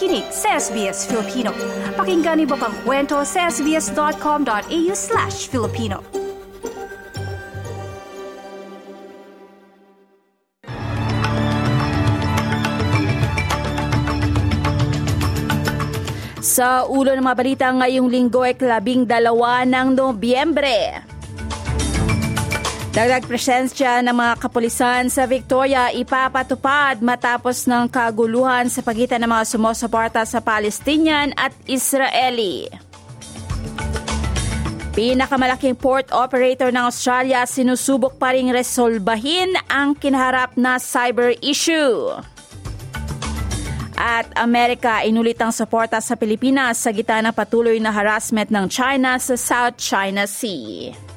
nakikinig sa SBS Filipino. Pakinggan niyo pang kwento sa sbs.com.au slash Filipino. Sa ulo ng mga balita ngayong linggo ay labing dalawa ng Nobyembre. Dagdag presensya ng mga kapulisan sa Victoria ipapatupad matapos ng kaguluhan sa pagitan ng mga sumusuporta sa Palestinian at Israeli. Pinakamalaking port operator ng Australia sinusubok pa ring resolbahin ang kinaharap na cyber issue. At Amerika inulit ang suporta sa Pilipinas sa gitna ng patuloy na harassment ng China sa South China Sea.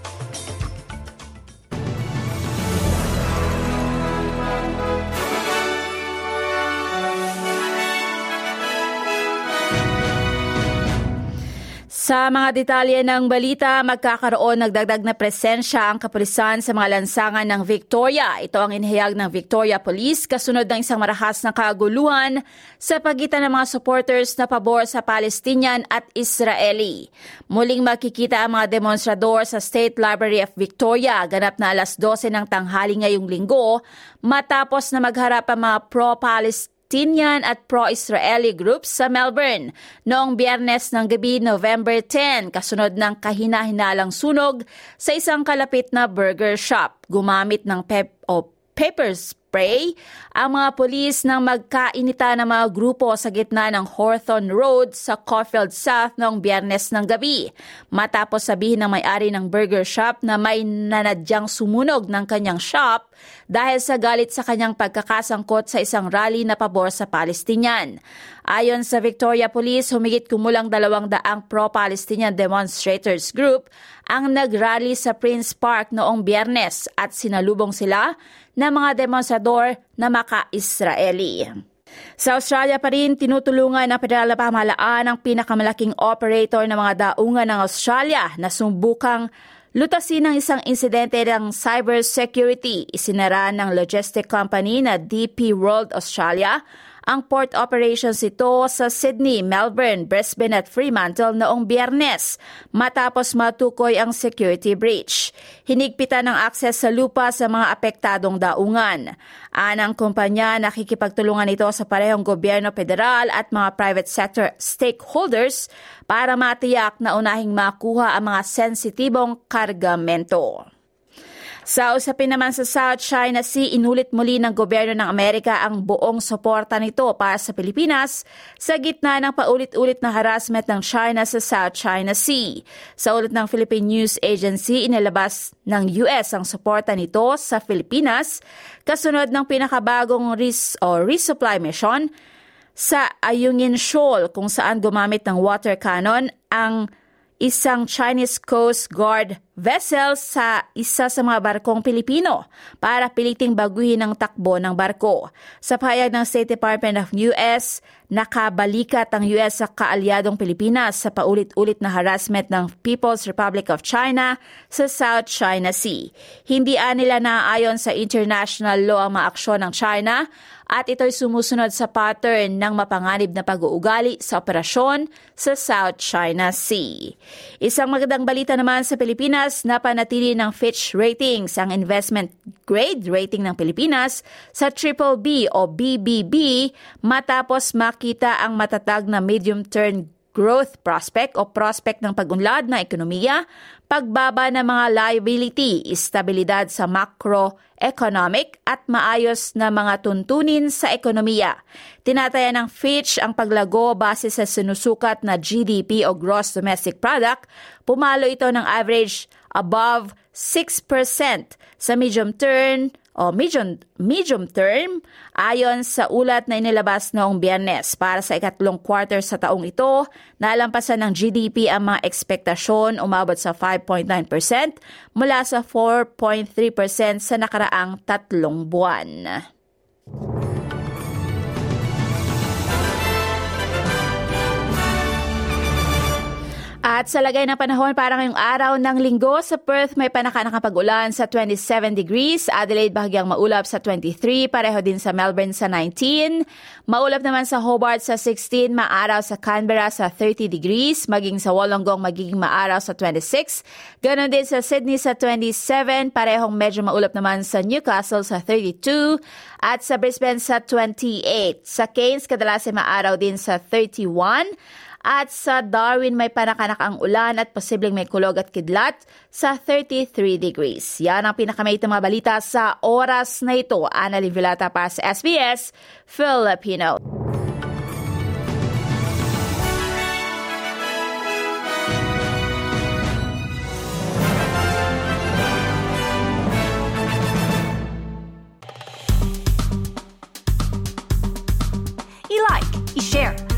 Sa mga detalye ng balita, magkakaroon nagdagdag na presensya ang kapulisan sa mga lansangan ng Victoria. Ito ang inihayag ng Victoria Police kasunod ng isang marahas na kaguluhan sa pagitan ng mga supporters na pabor sa Palestinian at Israeli. Muling makikita ang mga demonstrador sa State Library of Victoria ganap na alas 12 ng tanghali ngayong linggo matapos na magharap ang mga pro-Palestinian Palestinian at pro-Israeli groups sa Melbourne. Noong biyernes ng gabi November 10 kasunod ng kahina-hinalang sunog sa isang kalapit na burger shop. Gumamit ng pep o pepper spray ang mga polis ng magkainita ng mga grupo sa gitna ng Hawthorne Road sa Caulfield South noong biyernes ng gabi. Matapos sabihin ng may-ari ng burger shop na may nanadyang sumunog ng kanyang shop dahil sa galit sa kanyang pagkakasangkot sa isang rally na pabor sa Palestinian. Ayon sa Victoria Police, humigit kumulang dalawang daang pro-Palestinian demonstrators group ang nagrally sa Prince Park noong biyernes at sinalubong sila ng mga demonstrador na maka-Israeli. Sa Australia pa rin, tinutulungan ng federal na pamahalaan ang pinakamalaking operator ng mga daungan ng Australia na sumbukang lutasin ng isang insidente ng cybersecurity. Isinara ng logistic company na DP World Australia ang port operations ito sa Sydney, Melbourne, Brisbane at Fremantle noong biyernes matapos matukoy ang security breach. Hinigpitan ng akses sa lupa sa mga apektadong daungan. Anang kumpanya nakikipagtulungan ito sa parehong gobyerno federal at mga private sector stakeholders para matiyak na unahing makuha ang mga sensitibong kargamento. Sa usapin naman sa South China Sea, inulit muli ng gobyerno ng Amerika ang buong suporta nito para sa Pilipinas sa gitna ng paulit-ulit na harassment ng China sa South China Sea. Sa ulit ng Philippine News Agency, inilabas ng US ang suporta nito sa Pilipinas kasunod ng pinakabagong res o resupply mission sa Ayungin Shoal kung saan gumamit ng water cannon ang isang Chinese Coast Guard vessel sa isa sa mga barkong Pilipino para piliting baguhin ang takbo ng barko. Sa pahayag ng State Department of US, nakabalikat ang US sa kaalyadong Pilipinas sa paulit-ulit na harassment ng People's Republic of China sa South China Sea. Hindi nila naaayon sa international law ang mga aksyon ng China at ito'y sumusunod sa pattern ng mapanganib na pag-uugali sa operasyon sa South China Sea. Isang magandang balita naman sa Pilipinas, na panatili ng Fitch Ratings ang investment grade rating ng Pilipinas sa triple B o BBB matapos makita ang matatag na medium-term growth prospect o prospect ng pagunlad ng ekonomiya, pagbaba ng mga liability, istabilidad sa macroeconomic at maayos na mga tuntunin sa ekonomiya. Tinataya ng Fitch ang paglago base sa sinusukat na GDP o Gross Domestic Product. Pumalo ito ng average above 6% sa medium term o medium, medium term ayon sa ulat na inilabas noong biyernes. Para sa ikatlong quarter sa taong ito, nalampasan ng GDP ang mga ekspektasyon umabot sa 5.9% mula sa 4.3% sa nakaraang tatlong buwan. At sa lagay ng panahon para ngayong araw ng linggo, sa Perth may panakanakapag-ulan sa 27 degrees, Adelaide bahagyang maulap sa 23, pareho din sa Melbourne sa 19, maulap naman sa Hobart sa 16, maaraw sa Canberra sa 30 degrees, maging sa Wollongong magiging maaraw sa 26, ganon din sa Sydney sa 27, parehong medyo maulap naman sa Newcastle sa 32, at sa Brisbane sa 28. Sa Cairns, kadalas ay maaraw din sa 31, at sa Darwin may panakanak ang ulan at posibleng may kulog at kidlat sa 33 degrees. Yan ang pinakamaitang mga balita sa oras na ito. Annalyn Villata para sa SBS Filipino. I-like, i-share,